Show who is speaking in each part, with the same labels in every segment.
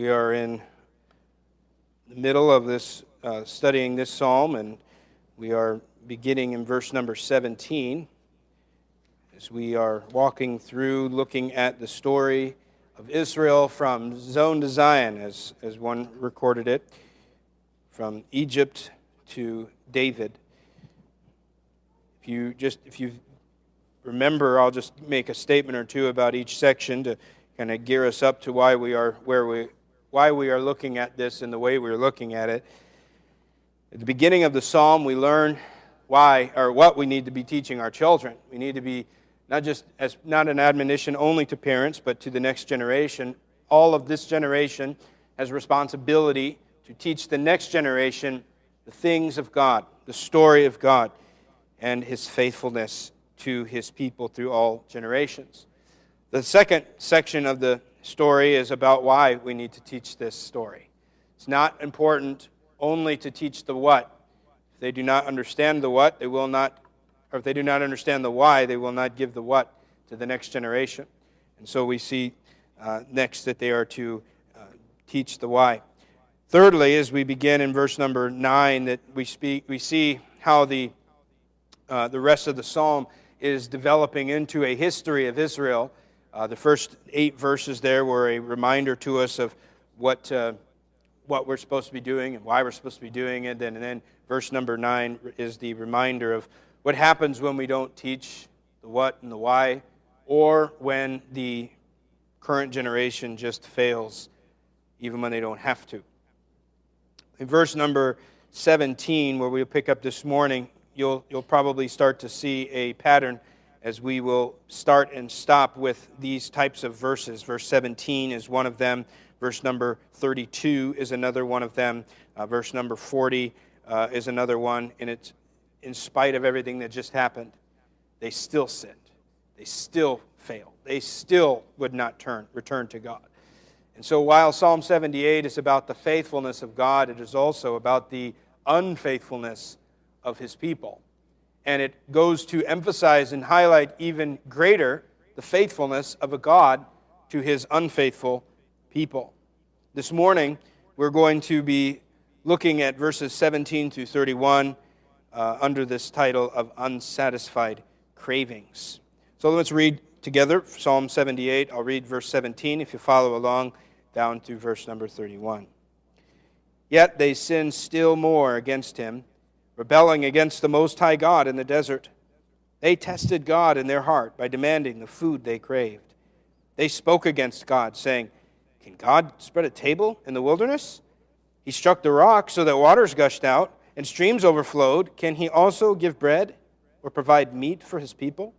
Speaker 1: We are in the middle of this, uh, studying this psalm, and we are beginning in verse number 17 as we are walking through looking at the story of Israel from Zoan to Zion, as, as one recorded it, from Egypt to David. If you just, if you remember, I'll just make a statement or two about each section to kind of gear us up to why we are where we, why we are looking at this in the way we're looking at it. At the beginning of the psalm, we learn why or what we need to be teaching our children. We need to be not just as not an admonition only to parents, but to the next generation. All of this generation has responsibility to teach the next generation the things of God, the story of God, and his faithfulness to his people through all generations. The second section of the story is about why we need to teach this story. It's not important only to teach the what. If they do not understand the what, they will not or if they do not understand the why, they will not give the what to the next generation. And so we see uh, next that they are to uh, teach the why. Thirdly, as we begin in verse number 9, that we, speak, we see how the, uh, the rest of the psalm is developing into a history of Israel. Uh, the first eight verses there were a reminder to us of what, uh, what we're supposed to be doing and why we're supposed to be doing it. And then verse number 9 is the reminder of what happens when we don't teach the what and the why, or when the current generation just fails, even when they don't have to. In verse number 17, where we'll pick up this morning, you'll, you'll probably start to see a pattern as we will start and stop with these types of verses. Verse 17 is one of them. Verse number 32 is another one of them. Uh, verse number 40 uh, is another one. And it's in spite of everything that just happened, they still sinned. They still failed. They still would not turn, return to God. And so while Psalm 78 is about the faithfulness of God, it is also about the unfaithfulness of his people. And it goes to emphasize and highlight even greater the faithfulness of a God to his unfaithful people. This morning, we're going to be looking at verses 17 through 31 uh, under this title of Unsatisfied Cravings. So let's read together Psalm 78. I'll read verse 17 if you follow along down to verse number 31. Yet they sinned still more against him, rebelling against the Most High God in the desert. They tested God in their heart by demanding the food they craved. They spoke against God, saying, Can God spread a table in the wilderness? He struck the rock so that waters gushed out and streams overflowed, can he also give bread or provide meat for his people?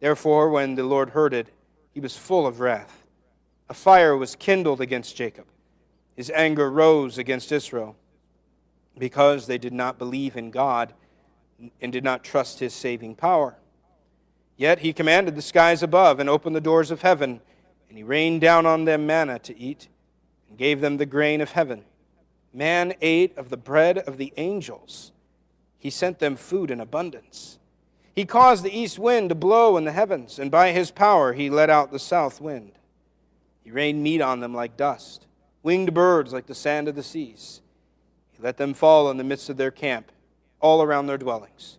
Speaker 1: Therefore, when the Lord heard it, he was full of wrath. A fire was kindled against Jacob. His anger rose against Israel because they did not believe in God and did not trust his saving power. Yet he commanded the skies above and opened the doors of heaven, and he rained down on them manna to eat and gave them the grain of heaven. Man ate of the bread of the angels. He sent them food in abundance. He caused the east wind to blow in the heavens, and by his power he let out the south wind. He rained meat on them like dust, winged birds like the sand of the seas. Let them fall in the midst of their camp, all around their dwellings.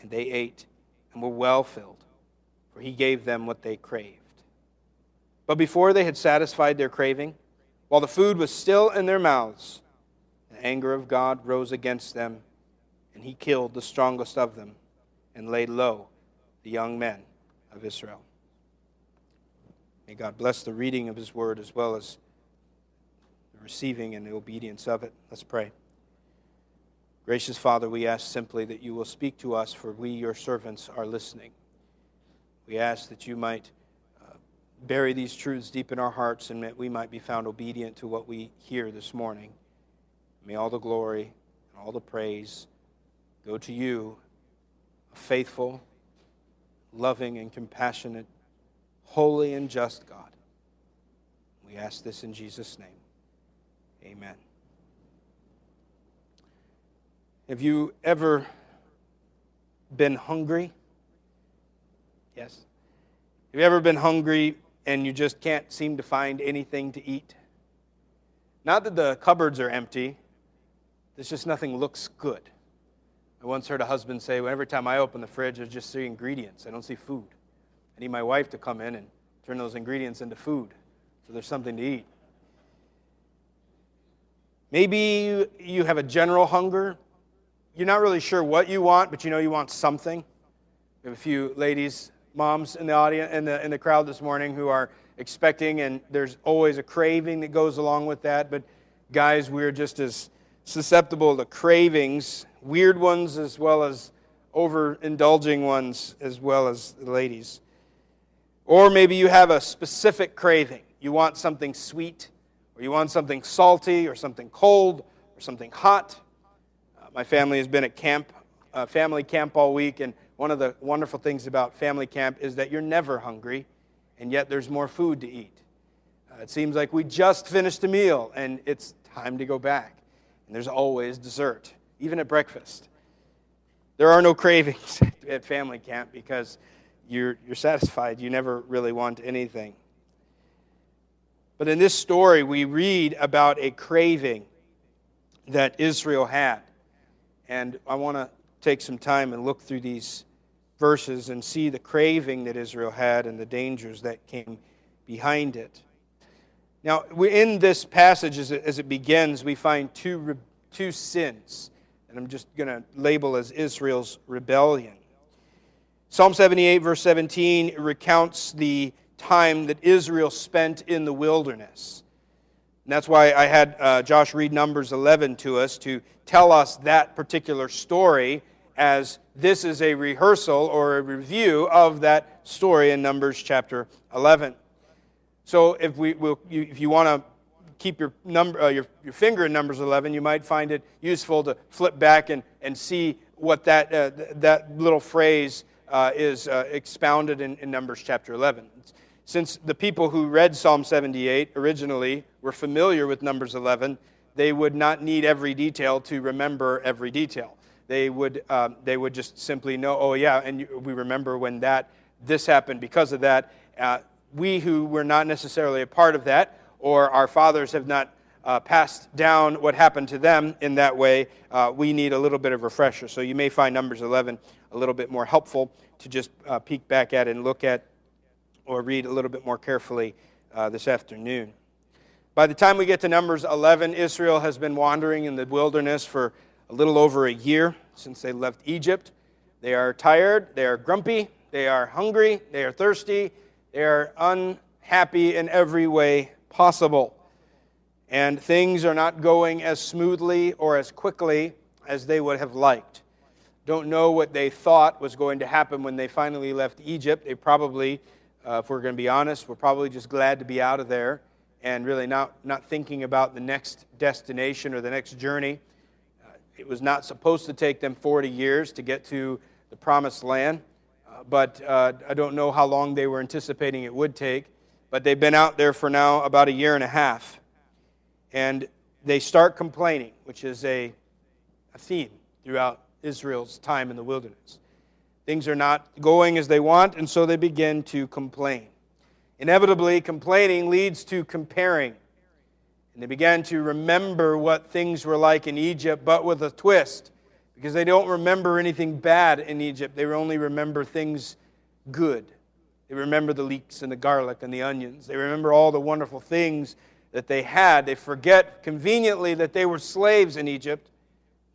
Speaker 1: And they ate and were well filled, for he gave them what they craved. But before they had satisfied their craving, while the food was still in their mouths, the anger of God rose against them, and he killed the strongest of them and laid low the young men of Israel. May God bless the reading of his word as well as the receiving and the obedience of it. Let's pray. Gracious Father, we ask simply that you will speak to us, for we, your servants, are listening. We ask that you might uh, bury these truths deep in our hearts and that we might be found obedient to what we hear this morning. May all the glory and all the praise go to you, a faithful, loving, and compassionate, holy, and just God. We ask this in Jesus' name. Amen. Have you ever been hungry? Yes. Have you ever been hungry and you just can't seem to find anything to eat? Not that the cupboards are empty, it's just nothing looks good. I once heard a husband say, well, every time I open the fridge, I just see ingredients. I don't see food. I need my wife to come in and turn those ingredients into food so there's something to eat. Maybe you have a general hunger. You're not really sure what you want, but you know you want something. We have a few ladies, moms in the audience, in the, in the crowd this morning who are expecting, and there's always a craving that goes along with that. But guys, we're just as susceptible to cravings, weird ones as well as overindulging ones, as well as the ladies. Or maybe you have a specific craving. You want something sweet, or you want something salty, or something cold, or something hot. My family has been at camp, uh, family camp all week, and one of the wonderful things about family camp is that you're never hungry, and yet there's more food to eat. Uh, it seems like we just finished a meal, and it's time to go back. And there's always dessert, even at breakfast. There are no cravings at family camp because you're, you're satisfied. You never really want anything. But in this story, we read about a craving that Israel had. And I want to take some time and look through these verses and see the craving that Israel had and the dangers that came behind it. Now, in this passage, as it, begins, we find two, two sins, and I'm just going to label as Israel's rebellion. Psalm 78, verse 17, recounts the time that Israel spent in the wilderness. And that's why I had uh, Josh read Numbers 11 to us to tell us that particular story, as this is a rehearsal or a review of that story in Numbers chapter 11. So if, we, will, you, if you want to keep your, number, uh, your, your finger in Numbers 11, you might find it useful to flip back and, and see what that, uh, that little phrase uh, is uh, expounded in, in Numbers chapter 11. Since the people who read Psalm 78 originally were familiar with Numbers 11, they would not need every detail to remember every detail. They would, um, they would just simply know, oh, yeah, and we remember when that, this happened because of that. Uh, we who were not necessarily a part of that, or our fathers have not uh, passed down what happened to them in that way, uh, we need a little bit of refresher. So you may find Numbers 11 a little bit more helpful to just uh, peek back at and look at or read a little bit more carefully uh, this afternoon. By the time we get to Numbers 11, Israel has been wandering in the wilderness for a little over a year since they left Egypt. They are tired, they are grumpy, they are hungry, they are thirsty, they are unhappy in every way possible. And things are not going as smoothly or as quickly as they would have liked don't know what they thought was going to happen when they finally left Egypt. They probably, uh, if we're going to be honest, were probably just glad to be out of there and really not, not thinking about the next destination or the next journey. Uh, it was not supposed to take them 40 years to get to the promised land, uh, but uh, I don't know how long they were anticipating it would take. But they've been out there for now about a year and a half. And they start complaining, which is a, a theme throughout Israel's time in the wilderness. Things are not going as they want, and so they begin to complain. Inevitably, complaining leads to comparing. And they began to remember what things were like in Egypt, but with a twist, because they don't remember anything bad in Egypt. They only remember things good. They remember the leeks and the garlic and the onions. They remember all the wonderful things that they had. They forget conveniently that they were slaves in Egypt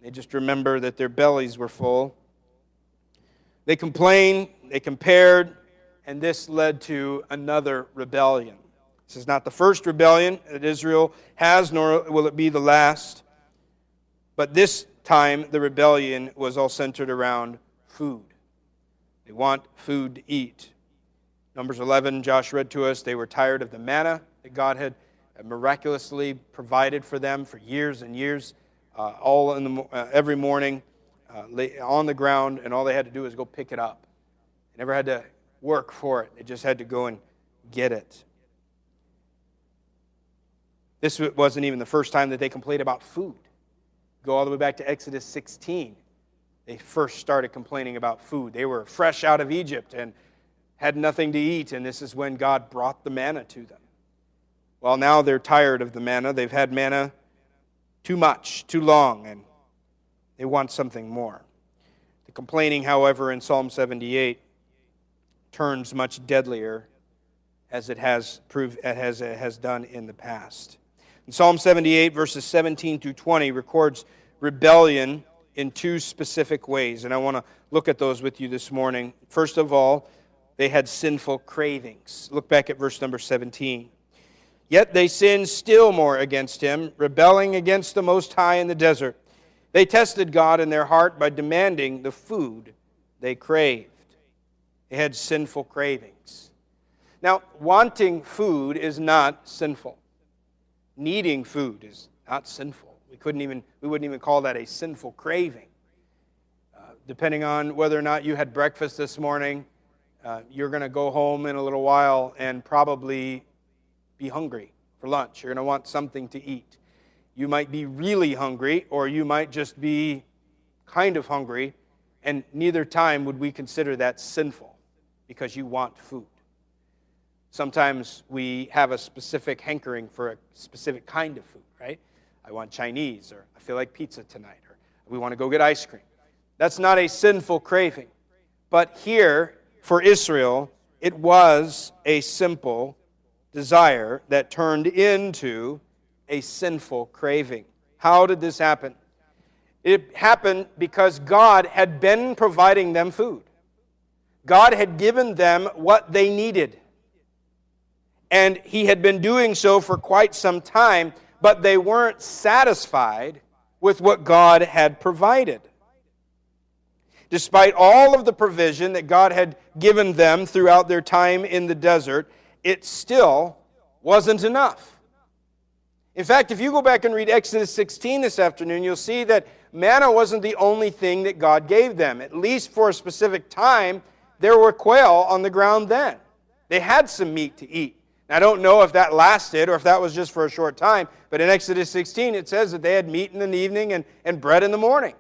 Speaker 1: they just remember that their bellies were full. They complained, they compared, and this led to another rebellion. This is not the first rebellion that Israel has, nor will it be the last. But this time, the rebellion was all centered around food. They want food to eat. Numbers 11, Josh read to us, they were tired of the manna that God had miraculously provided for them for years and years uh, all in the, uh, every morning uh, on the ground, and all they had to do was go pick it up. They never had to work for it, they just had to go and get it. This wasn't even the first time that they complained about food. Go all the way back to Exodus 16. They first started complaining about food. They were fresh out of Egypt and had nothing to eat, and this is when God brought the manna to them. Well, now they're tired of the manna. They've had manna too much, too long, and they want something more. The complaining, however, in Psalm 78 turns much deadlier as it has proved as it has done in the past. In Psalm 78 verses 17 through 20 records rebellion in two specific ways and I want to look at those with you this morning. First of all, they had sinful cravings. Look back at verse number 17. Yet they sinned still more against him, rebelling against the Most High in the desert. They tested God in their heart by demanding the food they craved. They had sinful cravings. Now, wanting food is not sinful. Needing food is not sinful. We couldn't even we wouldn't even call that a sinful craving. Uh, depending on whether or not you had breakfast this morning, uh, you're going to go home in a little while and probably be hungry for lunch. You're going to want something to eat. You might be really hungry, or you might just be kind of hungry, and neither time would we consider that sinful because you want food. Sometimes we have a specific hankering for a specific kind of food, right? I want Chinese, or I feel like pizza tonight, or we want to go get ice cream. That's not a sinful craving. But here, for Israel, it was a simple desire that turned into a sinful craving. How did this happen? It happened because God had been providing them food. God had given them what they needed. And He had been doing so for quite some time, but they weren't satisfied with what God had provided. Despite all of the provision that God had given them throughout their time in the desert, it still wasn't enough. In fact, if you go back and read Exodus 16 this afternoon, you'll see that manna wasn't the only thing that God gave them. At least for a specific time, there were quail on the ground then. They had some meat to eat. Now, I don't know if that lasted or if that was just for a short time, but in Exodus 16 it says that they had meat in the evening and, and bread in the morning.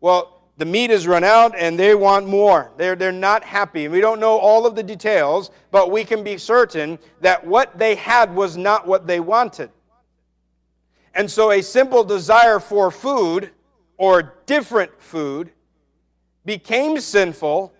Speaker 1: Well, the meat has run out and they want more. They're, they're not happy. And We don't know all of the details, but we can be certain that what they had was not what they wanted. And so a simple desire for food or different food became sinful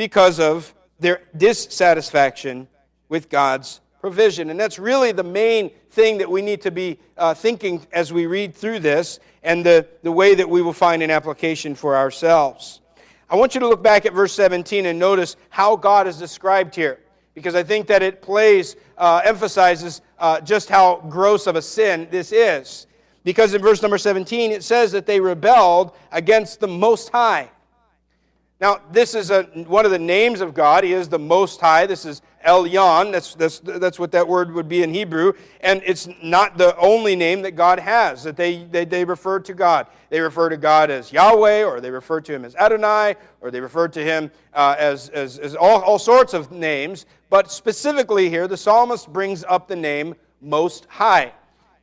Speaker 1: because of their dissatisfaction with God's provision. And that's really the main thing that we need to be uh, thinking as we read through this and the, the way that we will find an application for ourselves. I want you to look back at verse 17 and notice how God is described here, because I think that it plays, uh, emphasizes uh, just how gross of a sin this is. Because in verse number 17, it says that they rebelled against the Most High. Now, this is a, one of the names of God. He is the Most High. This is Elyon. That's, that's, that's what that word would be in Hebrew. And it's not the only name that God has that they, they, they refer to God. They refer to God as Yahweh, or they refer to him as Adonai, or they refer to him uh, as, as, as all, all sorts of names. But specifically here, the psalmist brings up the name Most High.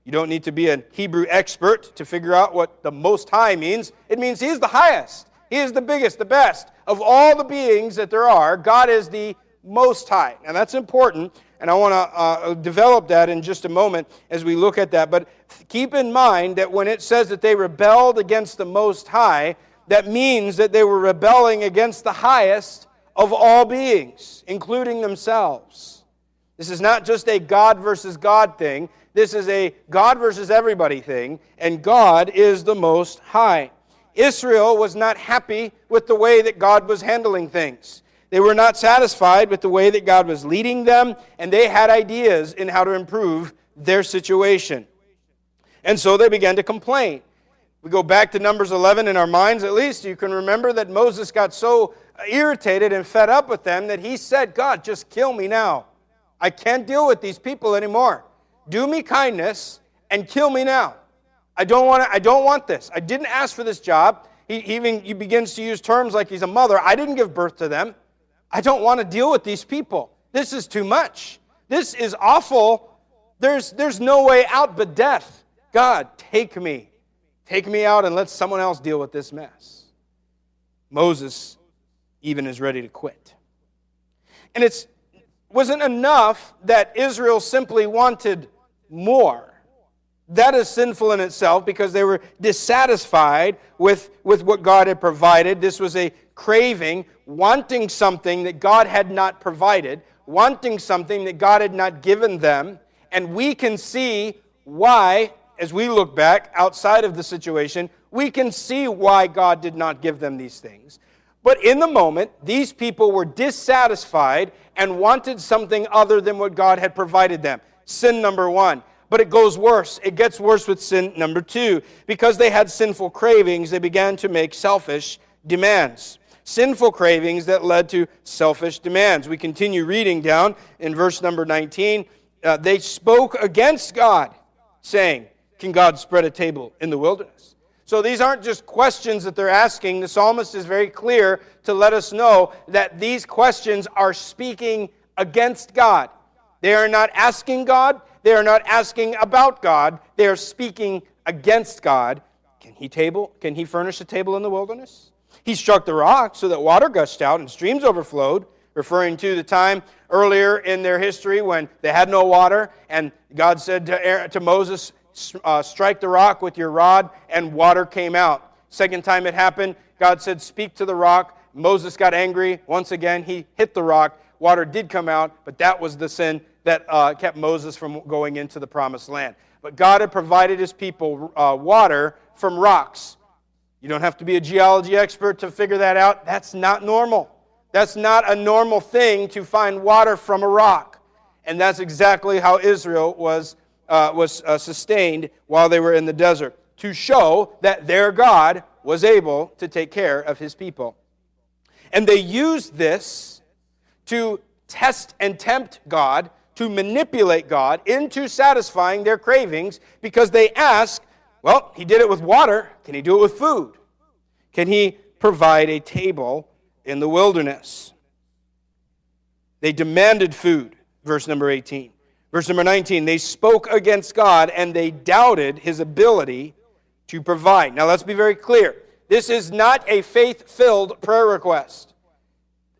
Speaker 1: You don't need to be a Hebrew expert to figure out what the Most High means. It means He's the highest. He is the biggest, the best. Of all the beings that there are, God is the most high. And that's important, and I want to uh, develop that in just a moment as we look at that. But keep in mind that when it says that they rebelled against the most high, that means that they were rebelling against the highest of all beings, including themselves. This is not just a God versus God thing. This is a God versus everybody thing, and God is the most high. Israel was not happy with the way that God was handling things. They were not satisfied with the way that God was leading them, and they had ideas in how to improve their situation. And so they began to complain. We go back to Numbers 11 in our minds, at least. You can remember that Moses got so irritated and fed up with them that he said, God, just kill me now. I can't deal with these people anymore. Do me kindness and kill me now. I don't want to, I don't want this. I didn't ask for this job. He, even he begins to use terms like he's a mother. I didn't give birth to them. I don't want to deal with these people. This is too much. This is awful. There's, there's no way out but death. God, take me. Take me out and let someone else deal with this mess. Moses even is ready to quit. And it wasn't enough that Israel simply wanted more. That is sinful in itself because they were dissatisfied with, with what God had provided. This was a craving, wanting something that God had not provided, wanting something that God had not given them. And we can see why, as we look back outside of the situation, we can see why God did not give them these things. But in the moment, these people were dissatisfied and wanted something other than what God had provided them. Sin number one. But it goes worse. It gets worse with sin number two. Because they had sinful cravings, they began to make selfish demands. Sinful cravings that led to selfish demands. We continue reading down in verse number 19. Uh, they spoke against God, saying, Can God spread a table in the wilderness? So these aren't just questions that they're asking. The psalmist is very clear to let us know that these questions are speaking against God. They are not asking God, they are not asking about God, they are speaking against God. Can he table? Can he furnish a table in the wilderness? He struck the rock so that water gushed out and streams overflowed, referring to the time earlier in their history when they had no water, and God said to, to Moses, uh, strike the rock with your rod, and water came out. Second time it happened, God said, Speak to the rock. Moses got angry. Once again, he hit the rock. Water did come out, but that was the sin that uh, kept Moses from going into the promised land. But God had provided his people uh, water from rocks. You don't have to be a geology expert to figure that out. That's not normal. That's not a normal thing to find water from a rock. And that's exactly how Israel was uh, was uh, sustained while they were in the desert to show that their God was able to take care of his people. And they used this to test and tempt God, to manipulate God into satisfying their cravings because they ask, well, he did it with water. Can he do it with food? Can he provide a table in the wilderness? They demanded food, verse number 18. Verse number 19, they spoke against God and they doubted his ability to provide. Now let's be very clear. This is not a faith filled prayer request.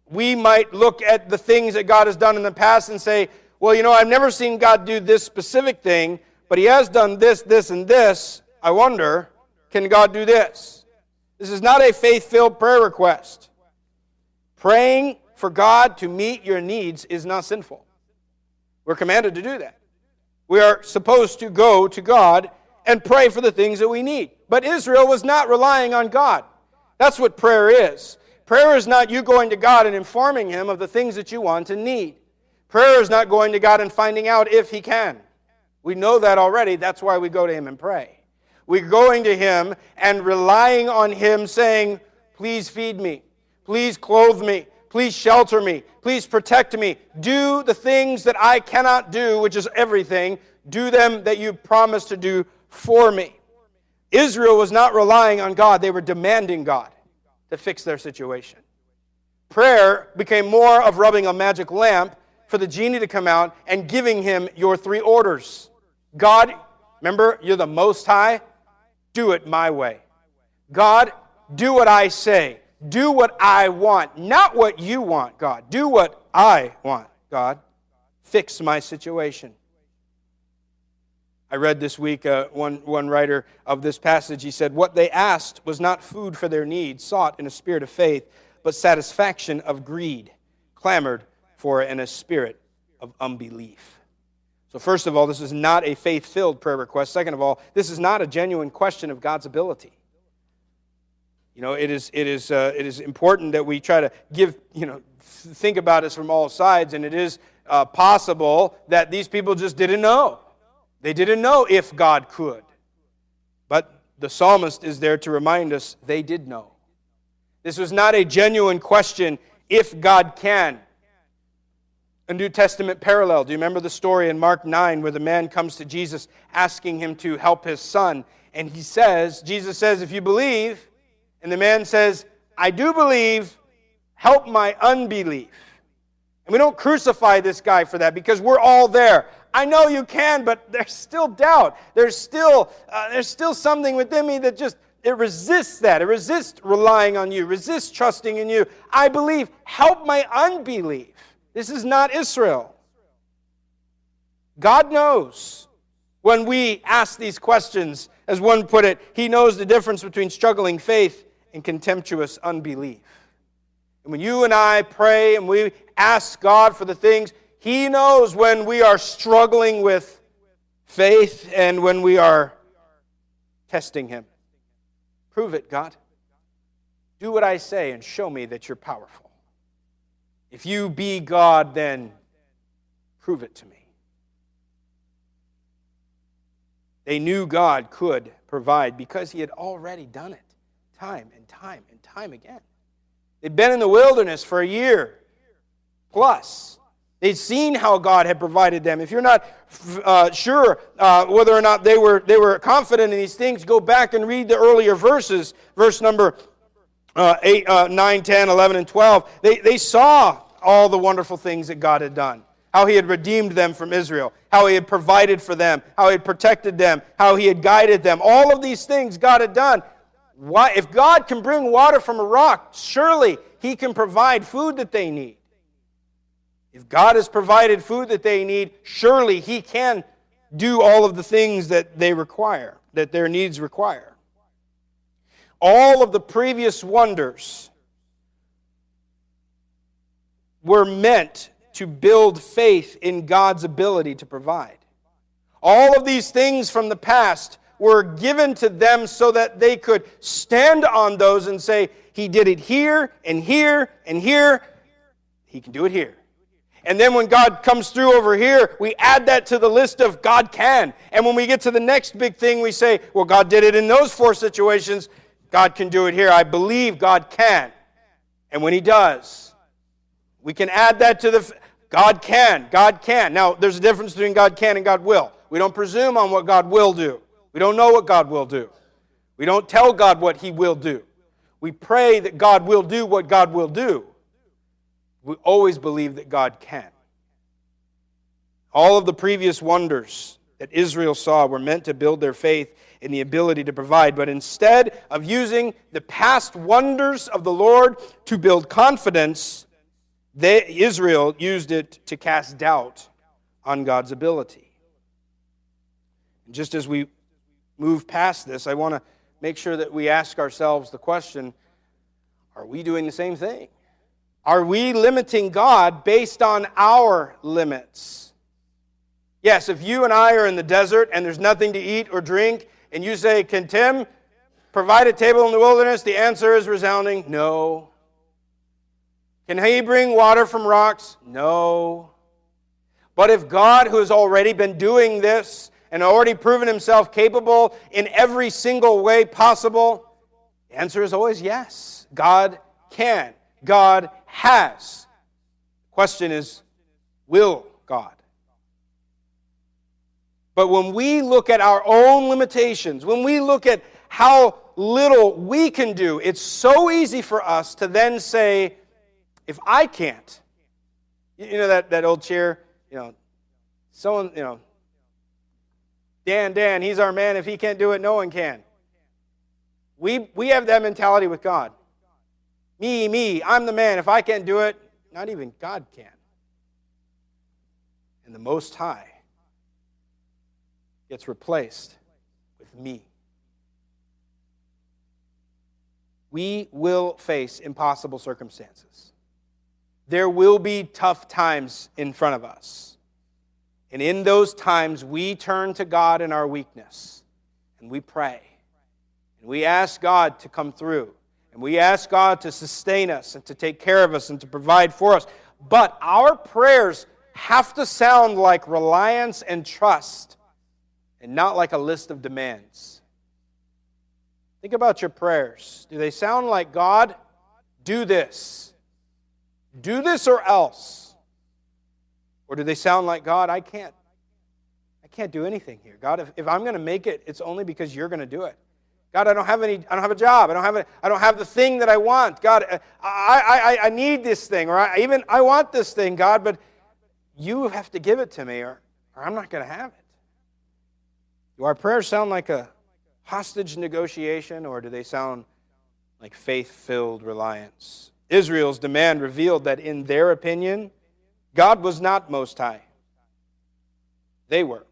Speaker 1: We might look at the things that God has done in the past and say, well, you know, I've never seen God do this specific thing, but he has done this, this, and this. I wonder, can God do this? This is not a faith filled prayer request. Praying for God to meet your needs is not sinful. We're commanded to do that. We are supposed to go to God and pray for the things that we need. But Israel was not relying on God. That's what prayer is. Prayer is not you going to God and informing Him of the things that you want and need. Prayer is not going to God and finding out if He can. We know that already. That's why we go to Him and pray. We're going to Him and relying on Him, saying, Please feed me. Please clothe me. Please shelter me. Please protect me. Do the things that I cannot do, which is everything. Do them that you promised to do for me. Israel was not relying on God, they were demanding God to fix their situation. Prayer became more of rubbing a magic lamp for the genie to come out and giving him your three orders. God, remember, you're the most high. Do it my way. God, do what I say. Do what I want, not what you want, God. Do what I want, God. Fix my situation. I read this week uh, one, one writer of this passage. He said, What they asked was not food for their needs, sought in a spirit of faith, but satisfaction of greed, clamored for in a spirit of unbelief. So, first of all, this is not a faith filled prayer request. Second of all, this is not a genuine question of God's ability. You know, it is, it is, uh, it is important that we try to give, you know, think about this from all sides, and it is uh, possible that these people just didn't know. They didn't know if God could. But the psalmist is there to remind us they did know. This was not a genuine question if God can. A New Testament parallel. Do you remember the story in Mark 9 where the man comes to Jesus asking him to help his son? And he says, Jesus says, if you believe, and the man says, I do believe, help my unbelief. And we don't crucify this guy for that because we're all there. I know you can, but there's still doubt. There's still, uh, there's still something within me that just it resists that. It resists relying on you, resists trusting in you. I believe, help my unbelief. This is not Israel. God knows. When we ask these questions, as one put it, He knows the difference between struggling faith and contemptuous unbelief. And when you and I pray and we ask God for the things, He knows when we are struggling with faith and when we are testing Him. Prove it, God. Do what I say and show me that you're powerful. If you be God, then prove it to me. They knew God could provide because He had already done it time and time and time again. They'd been in the wilderness for a year plus. They'd seen how God had provided them. If you're not uh, sure uh, whether or not they were, they were confident in these things, go back and read the earlier verses, verse number uh, 8, uh, 9, 10, 11, and 12, they, they saw all the wonderful things that God had done. How he had redeemed them from Israel, how he had provided for them, how he had protected them, how he had guided them. All of these things God had done. Why, if God can bring water from a rock, surely he can provide food that they need. If God has provided food that they need, surely he can do all of the things that they require, that their needs require. All of the previous wonders were meant to build faith in God's ability to provide. All of these things from the past were given to them so that they could stand on those and say, He did it here and here and here. He can do it here. And then when God comes through over here, we add that to the list of God can. And when we get to the next big thing, we say, Well, God did it in those four situations. God can do it here. I believe God can. And when He does, we can add that to the. God can. God can. Now, there's a difference between God can and God will. We don't presume on what God will do. We don't know what God will do. We don't tell God what He will do. We pray that God will do what God will do. We always believe that God can. All of the previous wonders that Israel saw were meant to build their faith in the ability to provide. But instead of using the past wonders of the Lord to build confidence, they, Israel used it to cast doubt on God's ability. And just as we move past this, I want to make sure that we ask ourselves the question are we doing the same thing? Are we limiting God based on our limits? Yes, if you and I are in the desert and there's nothing to eat or drink, and you say, Can Tim provide a table in the wilderness? The answer is resounding no. Can he bring water from rocks? No. But if God, who has already been doing this and already proven himself capable in every single way possible, the answer is always yes. God can. God has. Question is, will God? But when we look at our own limitations, when we look at how little we can do, it's so easy for us to then say, if I can't, you know that, that old chair, you know, someone, you know, Dan, Dan, he's our man. If he can't do it, no one can. We, we have that mentality with God. Me, me, I'm the man. If I can't do it, not even God can. And the Most High gets replaced with me. We will face impossible circumstances. There will be tough times in front of us. And in those times, we turn to God in our weakness and we pray. And we ask God to come through. And we ask God to sustain us and to take care of us and to provide for us. But our prayers have to sound like reliance and trust and not like a list of demands. Think about your prayers. Do they sound like God, do this? Do this or else? Or do they sound like God, I can't I can't do anything here. God, if, if I'm going to make it, it's only because you're going to do it. God, I don't have any, I don't have a job. I don't have, a, I don't have the thing that I want. God, uh, I, I, I need this thing, or I, even I want this thing, God, but you have to give it to me, or, or I'm not going to have it. Do our prayers sound like a hostage negotiation, or do they sound like faith filled reliance? Israel's demand revealed that, in their opinion, God was not most high. They were.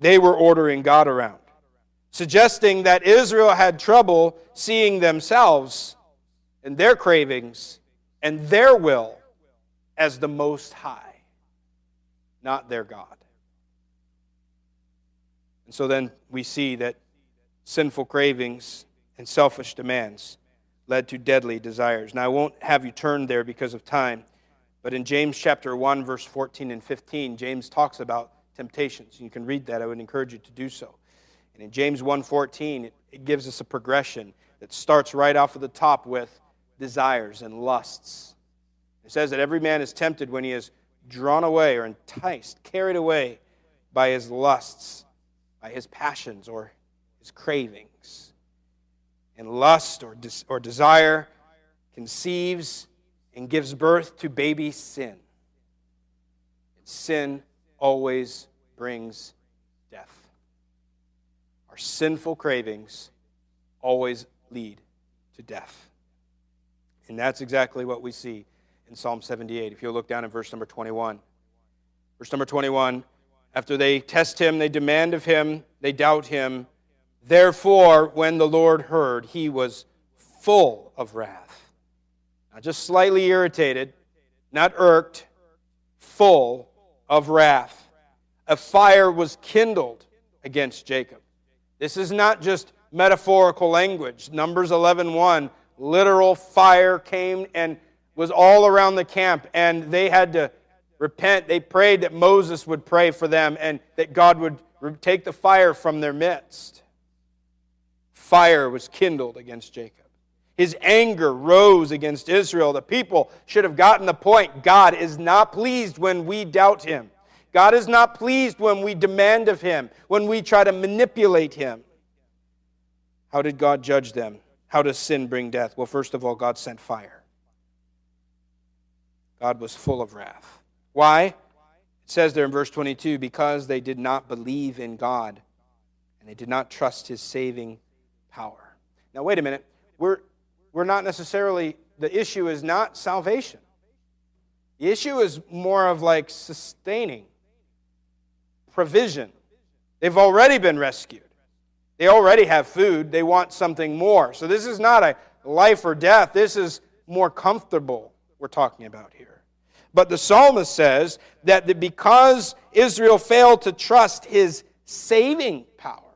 Speaker 1: they were ordering God around, suggesting that Israel had trouble seeing themselves and their cravings and their will as the Most High, not their God. And so then we see that sinful cravings and selfish demands led to deadly desires. Now, I won't have you turn there because of time, but in James chapter 1, verse 14 and 15, James talks about temptations. You can read that. I would encourage you to do so. And in James 1:14, it, it gives us a progression that starts right off of the top with desires and lusts. It says that every man is tempted when he is drawn away or enticed, carried away by his lusts, by his passions or his cravings. And lust or, des- or desire conceives and gives birth to baby sin. Sin always brings death. Our sinful cravings always lead to death. And that's exactly what we see in Psalm 78. If you'll look down in verse number 21. Verse number 21 after they test him, they demand of him, they doubt him. Therefore, when the Lord heard, he was full of wrath. Not just slightly irritated, not irked, full of wrath. A fire was kindled against Jacob. This is not just metaphorical language. Numbers 11:1, literal fire came and was all around the camp and they had to repent. They prayed that Moses would pray for them and that God would take the fire from their midst. Fire was kindled against Jacob. His anger rose against Israel. The people should have gotten the point. God is not pleased when we doubt him. God is not pleased when we demand of him, when we try to manipulate him. How did God judge them? How does sin bring death? Well, first of all, God sent fire. God was full of wrath. Why? It says there in verse 22 because they did not believe in God and they did not trust his saving power. Now, wait a minute. We're, we're not necessarily, the issue is not salvation. The issue is more of like sustaining, provision. They've already been rescued. They already have food. They want something more. So this is not a life or death. This is more comfortable, we're talking about here. But the psalmist says that because Israel failed to trust his saving power,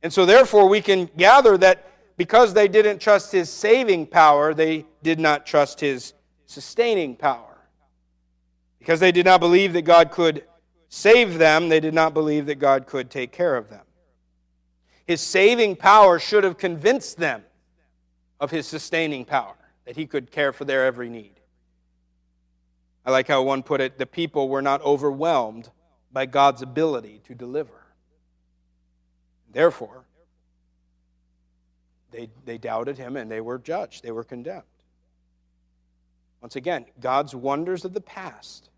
Speaker 1: and so therefore we can gather that because they didn't trust his saving power, they did not trust his sustaining power. Because they did not believe that God could save them, they did not believe that God could take care of them. His saving power should have convinced them of his sustaining power, that he could care for their every need. I like how one put it the people were not overwhelmed by God's ability to deliver. Therefore, they, they doubted him and they were judged, they were condemned. Once again, God's wonders of the past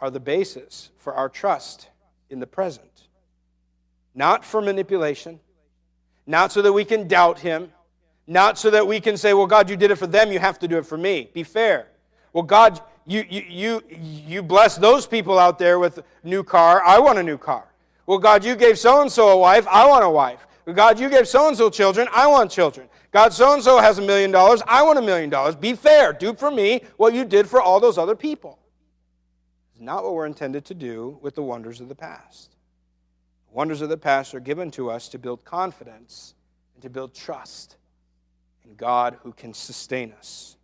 Speaker 1: are the basis for our trust in the present. Not for manipulation, not so that we can doubt him, not so that we can say, well, God, you did it for them, you have to do it for me. Be fair. Well, God, you, you, you, you bless those people out there with new car. I want a new car. Well, God, you gave so and so a wife. I want a wife. God, you gave so and so children. I want children. God, so and so has a million dollars. I want a million dollars. Be fair. Do for me what you did for all those other people. It's not what we're intended to do with the wonders of the past. The wonders of the past are given to us to build confidence and to build trust in God who can sustain us.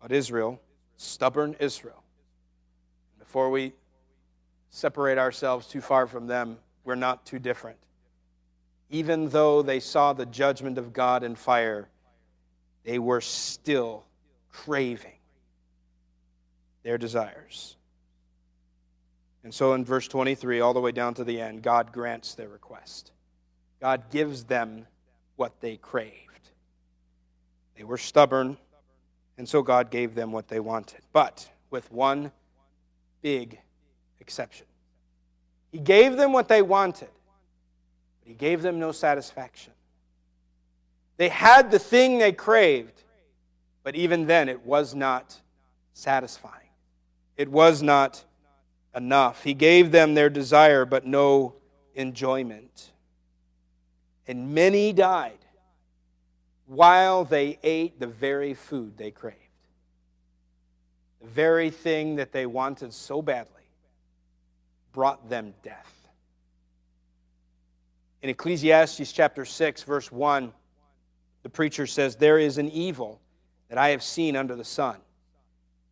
Speaker 1: But Israel, stubborn Israel, before we separate ourselves too far from them, we're not too different even though they saw the judgment of God in fire, they were still craving their desires. And so in verse 23, all the way down to the end, God grants their request. God gives them what they craved. They were stubborn, and so God gave them what they wanted. But with one big exception He gave them what they wanted but he gave them no satisfaction. They had the thing they craved, but even then it was not satisfying. It was not enough. He gave them their desire, but no enjoyment. And many died while they ate the very food they craved. The very thing that they wanted so badly brought them death. In Ecclesiastes chapter 6, verse 1, the preacher says, There is an evil that I have seen under the sun,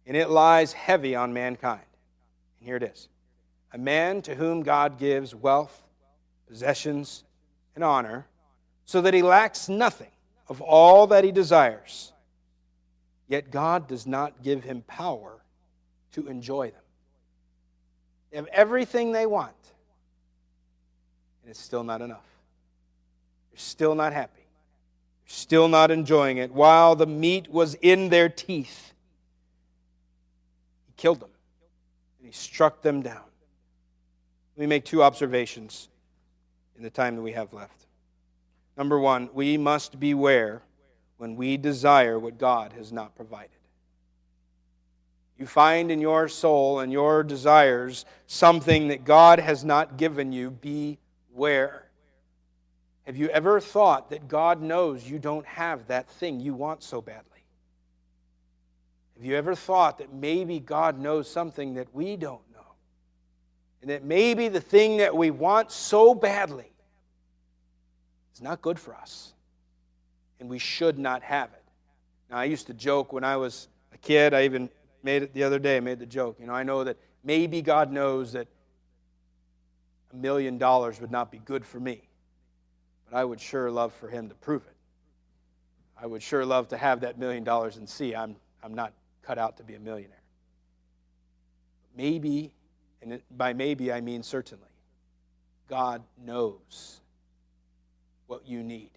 Speaker 1: and it lies heavy on mankind. And here it is a man to whom God gives wealth, possessions, and honor, so that he lacks nothing of all that he desires. Yet God does not give him power to enjoy them. They have everything they want, and it's still not enough. They're still not happy they're still not enjoying it. While the meat was in their teeth, he killed them and he struck them down. Let me make two observations in the time that we have left. Number one, we must beware when we desire what God has not provided. You find in your soul and your desires something that God has not given you, beware. Have you ever thought that God knows you don't have that thing you want so badly? Have you ever thought that maybe God knows something that we don't know? And that maybe the thing that we want so badly is not good for us. And we should not have it. Now, I used to joke when I was a kid, I even made it the other day, I made the joke. You know, I know that maybe God knows that a million dollars would not be good for me. But I would sure love for him to prove it. I would sure love to have that million dollars and see I'm, I'm not cut out to be a millionaire. Maybe, and by maybe I mean certainly, God knows what you need.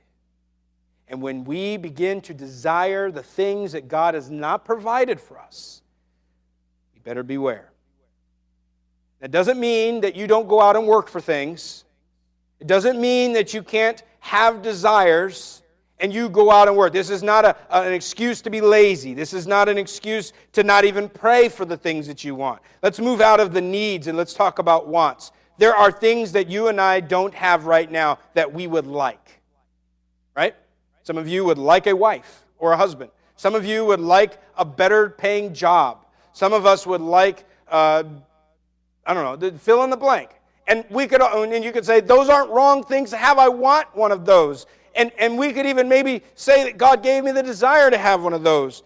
Speaker 1: And when we begin to desire the things that God has not provided for us, we better beware. That doesn't mean that you don't go out and work for things. It doesn't mean that you can't have desires and you go out and work. This is not a, an excuse to be lazy. This is not an excuse to not even pray for the things that you want. Let's move out of the needs and let's talk about wants. There are things that you and I don't have right now that we would like. Right? Some of you would like a wife or a husband. Some of you would like a better paying job. Some of us would like, uh, I don't know, fill in the blank. And we could, and you could say, those aren't wrong things to have. I want one of those. And, and we could even maybe say that God gave me the desire to have one of those.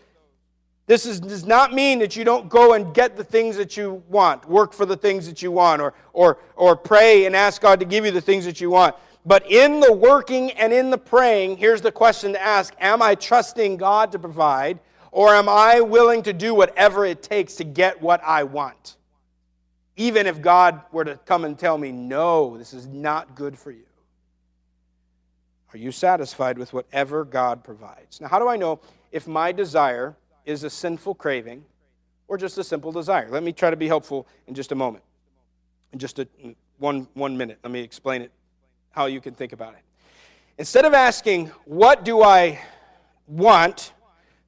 Speaker 1: This is, does not mean that you don't go and get the things that you want, work for the things that you want, or, or, or pray and ask God to give you the things that you want. But in the working and in the praying, here's the question to ask Am I trusting God to provide, or am I willing to do whatever it takes to get what I want? even if God were to come and tell me, no, this is not good for you? Are you satisfied with whatever God provides? Now, how do I know if my desire is a sinful craving or just a simple desire? Let me try to be helpful in just a moment. In just a, one, one minute, let me explain it, how you can think about it. Instead of asking, what do I want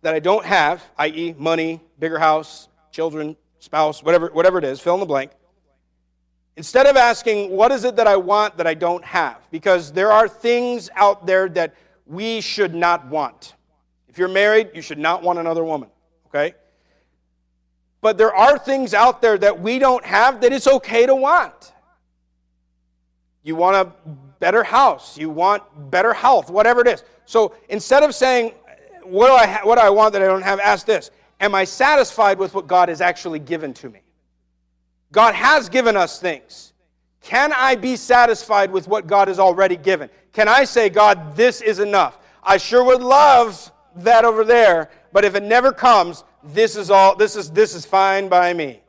Speaker 1: that I don't have, i.e., money, bigger house, children, spouse, whatever, whatever it is, fill in the blank, Instead of asking, what is it that I want that I don't have? Because there are things out there that we should not want. You're married, you should not want another woman, okay? But there are things out there that we don't have that it's okay to want. You want a better house, you want better health, whatever it is. So instead of saying, what do I, ha- what do I want that I don't have, ask this Am I satisfied with what God has actually given to me? God has given us things. Can I be satisfied with what God has already given? Can I say, God, this is enough? I sure would love that over there, but if it never comes, this is all this is this is fine by me.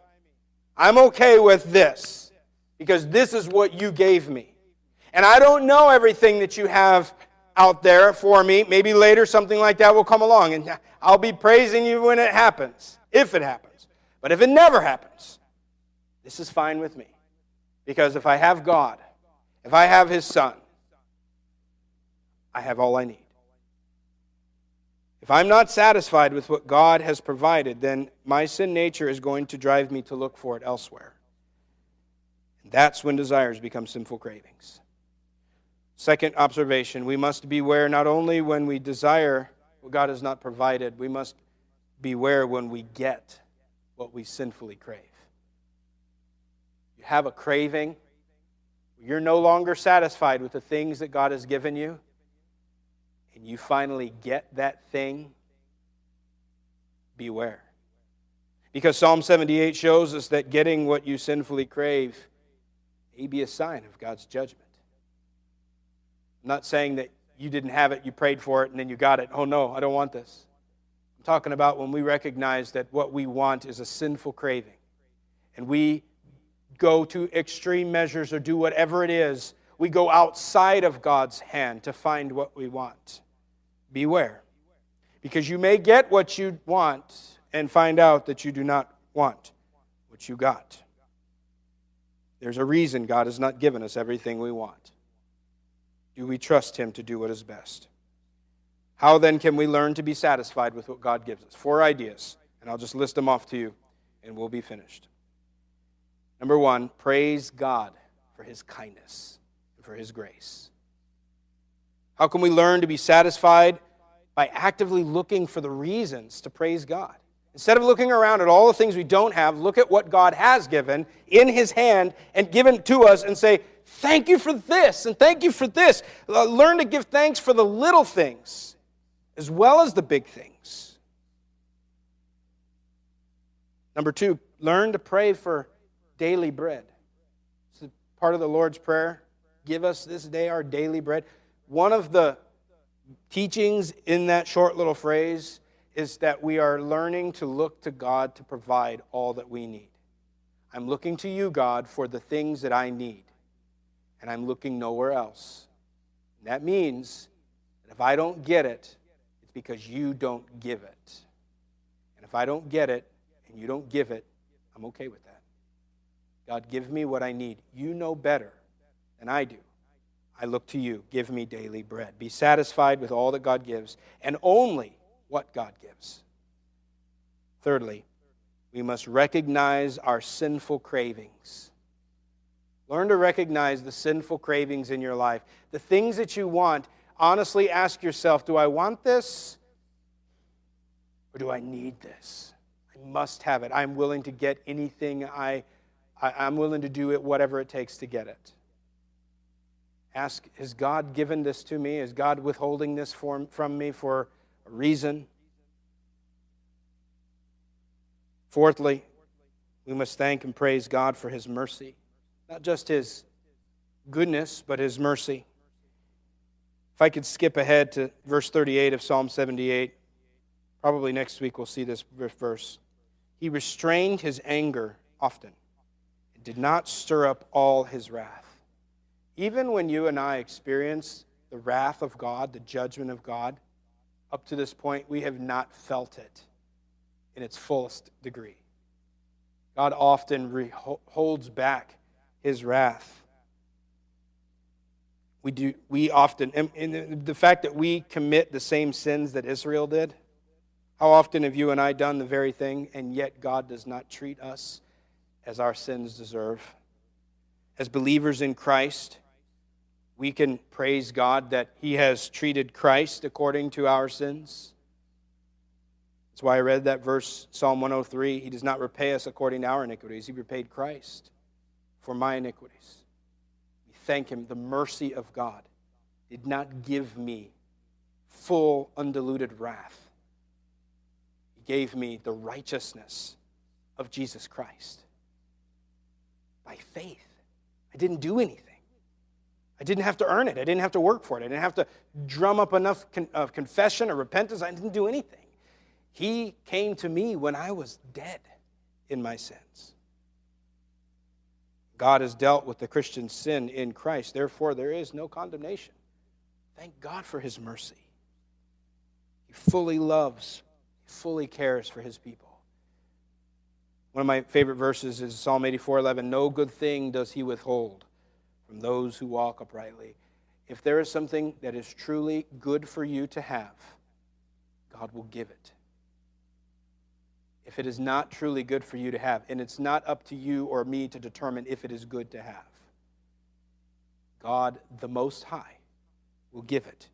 Speaker 1: I'm okay with this because this is what you gave me. And I don't know everything that you have out there for me. Maybe later something like that will come along and I'll be praising you when it happens, if it happens. But if it never happens, this is fine with me. Because if I have God, if I have His Son, I have all I need. If I'm not satisfied with what God has provided, then my sin nature is going to drive me to look for it elsewhere. And That's when desires become sinful cravings. Second observation we must beware not only when we desire what God has not provided, we must beware when we get what we sinfully crave. You have a craving, you're no longer satisfied with the things that God has given you, and you finally get that thing, beware. Because Psalm 78 shows us that getting what you sinfully crave may be a sign of God's judgment. I'm not saying that you didn't have it, you prayed for it, and then you got it. Oh no, I don't want this. I'm talking about when we recognize that what we want is a sinful craving, and we go to extreme measures or do whatever it is. We go outside of God's hand to find what we want. Beware. Because you may get what you want and find out that you do not want what you got. There's a reason God has not given us everything we want. Do we trust Him to do what is best? How then can we learn to be satisfied with what God gives us? Four ideas, and I'll just list them off to you, and we'll be finished. Number one, praise God for His kindness for His grace. How can we learn to be satisfied? By actively looking for the reasons to praise God. Instead of looking around at all the things we don't have, look at what God has given in His hand and given to us and say, Thank you for this and thank you for this. Uh, learn to give thanks for the little things as well as the big things. Number two, learn to pray for daily bread. It's part of the Lord's Prayer. Give us this day our daily bread. One of the teachings in that short little phrase is that we are learning to look to God to provide all that we need. I'm looking to you, God, for the things that I need, and I'm looking nowhere else. And that means that if I don't get it, it's because you don't give it. And if I don't get it and you don't give it, I'm okay with that. God, give me what I need. You know better than I do. I look to you. Give me daily bread. Be satisfied with all that God gives, and only what God gives. Thirdly, we must recognize our sinful cravings. Learn to recognize the sinful cravings in your life. The things that you want, honestly ask yourself do I want this or do I need this? I must have it. I'm willing to get anything I, I am willing to do it whatever it takes to get it. Ask, has God given this to me? Is God withholding this from, from me for a reason. Fourthly, we must thank and praise God for His mercy. Not just His goodness, but His mercy. If I could skip ahead to verse 38 of Psalm 78, probably next week we'll see this verse. He restrained his anger often and did not stir up all his wrath. Even when you and I experience the wrath of God, the judgment of God, up to this point, we have not felt it in its fullest degree. God often re- holds back his wrath. We, do, we often, and the fact that we commit the same sins that Israel did, how often have you and I done the very thing, and yet God does not treat us as our sins deserve? As believers in Christ, we can praise God that He has treated Christ according to our sins. That's why I read that verse, Psalm 103. He does not repay us according to our iniquities, He repaid Christ for my iniquities. We thank Him. The mercy of God did not give me full, undiluted wrath, He gave me the righteousness of Jesus Christ by faith. I didn't do anything. I didn't have to earn it. I didn't have to work for it. I didn't have to drum up enough con- of confession or repentance. I didn't do anything. He came to me when I was dead in my sins. God has dealt with the Christian sin in Christ. Therefore, there is no condemnation. Thank God for his mercy. He fully loves, he fully cares for his people. One of my favorite verses is Psalm 84 11. No good thing does he withhold from those who walk uprightly. If there is something that is truly good for you to have, God will give it. if it is not truly good for you to have. And it's not up to you or me to determine if it is good to have. God, the Most High, will give it.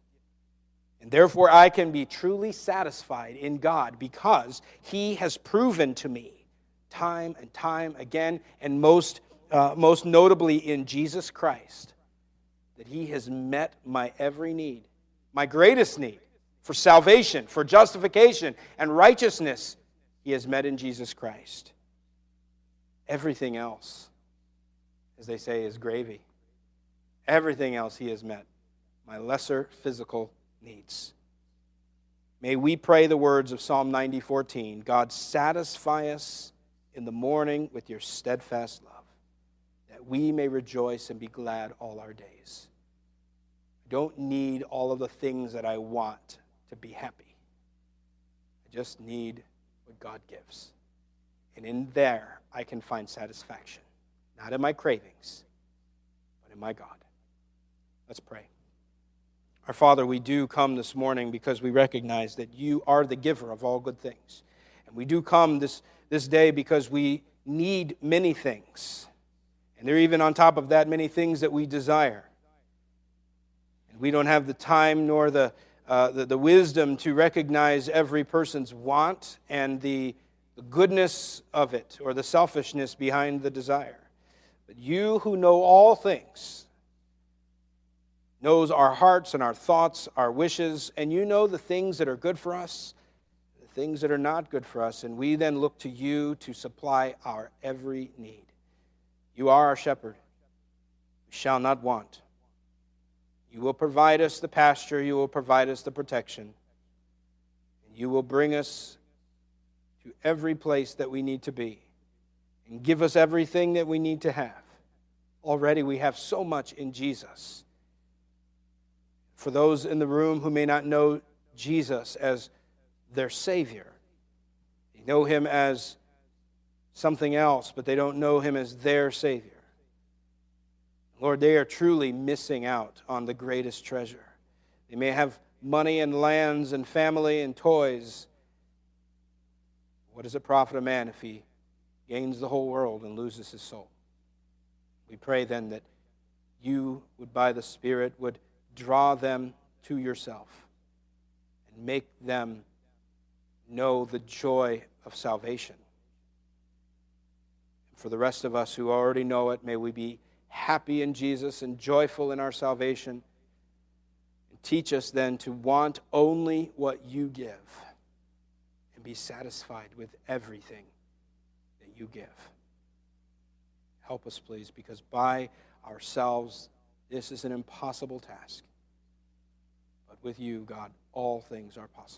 Speaker 1: And therefore, I can be truly satisfied in God because He has proven to me time and time again, and most, uh, most notably in Jesus Christ, that He has met my every need, my greatest need for salvation, for justification, and righteousness. He has met in Jesus Christ. Everything else, as they say, is gravy. Everything else He has met. My lesser physical needs. May we pray the words of Psalm 90:14, God satisfy us in the morning with your steadfast love, that we may rejoice and be glad all our days. I don't need all of the things that I want to be happy. I just need what God gives. And in there, I can find satisfaction, not in my cravings, but in my God. Let's pray. Our Father, we do come this morning because we recognize that you are the giver of all good things. And we do come this, this day because we need many things. And there are even on top of that many things that we desire. And we don't have the time nor the, uh, the, the, wisdom to recognize every person's want and the, the goodness of it or the selfishness behind the desire. But you who know all things, knows our hearts and our thoughts, our wishes, and you know the things that are good for us, things that are not good for us, and we then look to you to supply our every need. You are our shepherd. We shall not want. You will provide us the pasture, you will provide us the protection, and you will bring us to every place that we need to be and give us everything that we need to have. Already we have so much in Jesus for those in the room who may not know Jesus as their Savior, they know Him as something else, but they don't know Him as their Savior. Lord, they are truly missing out on the greatest treasure. They may have money and lands and family and toys. What does it profit a man if he gains the whole world and loses his soul? We pray then that you would, by the Spirit, would draw them to yourself and make them know the joy of salvation. For the rest of us who already know it, may we be happy in Jesus and joyful in our salvation. And teach us then to want only what you give and be satisfied with everything that you give. Help us, please, because by ourselves, this is an impossible task. But with you, God, all things are possible.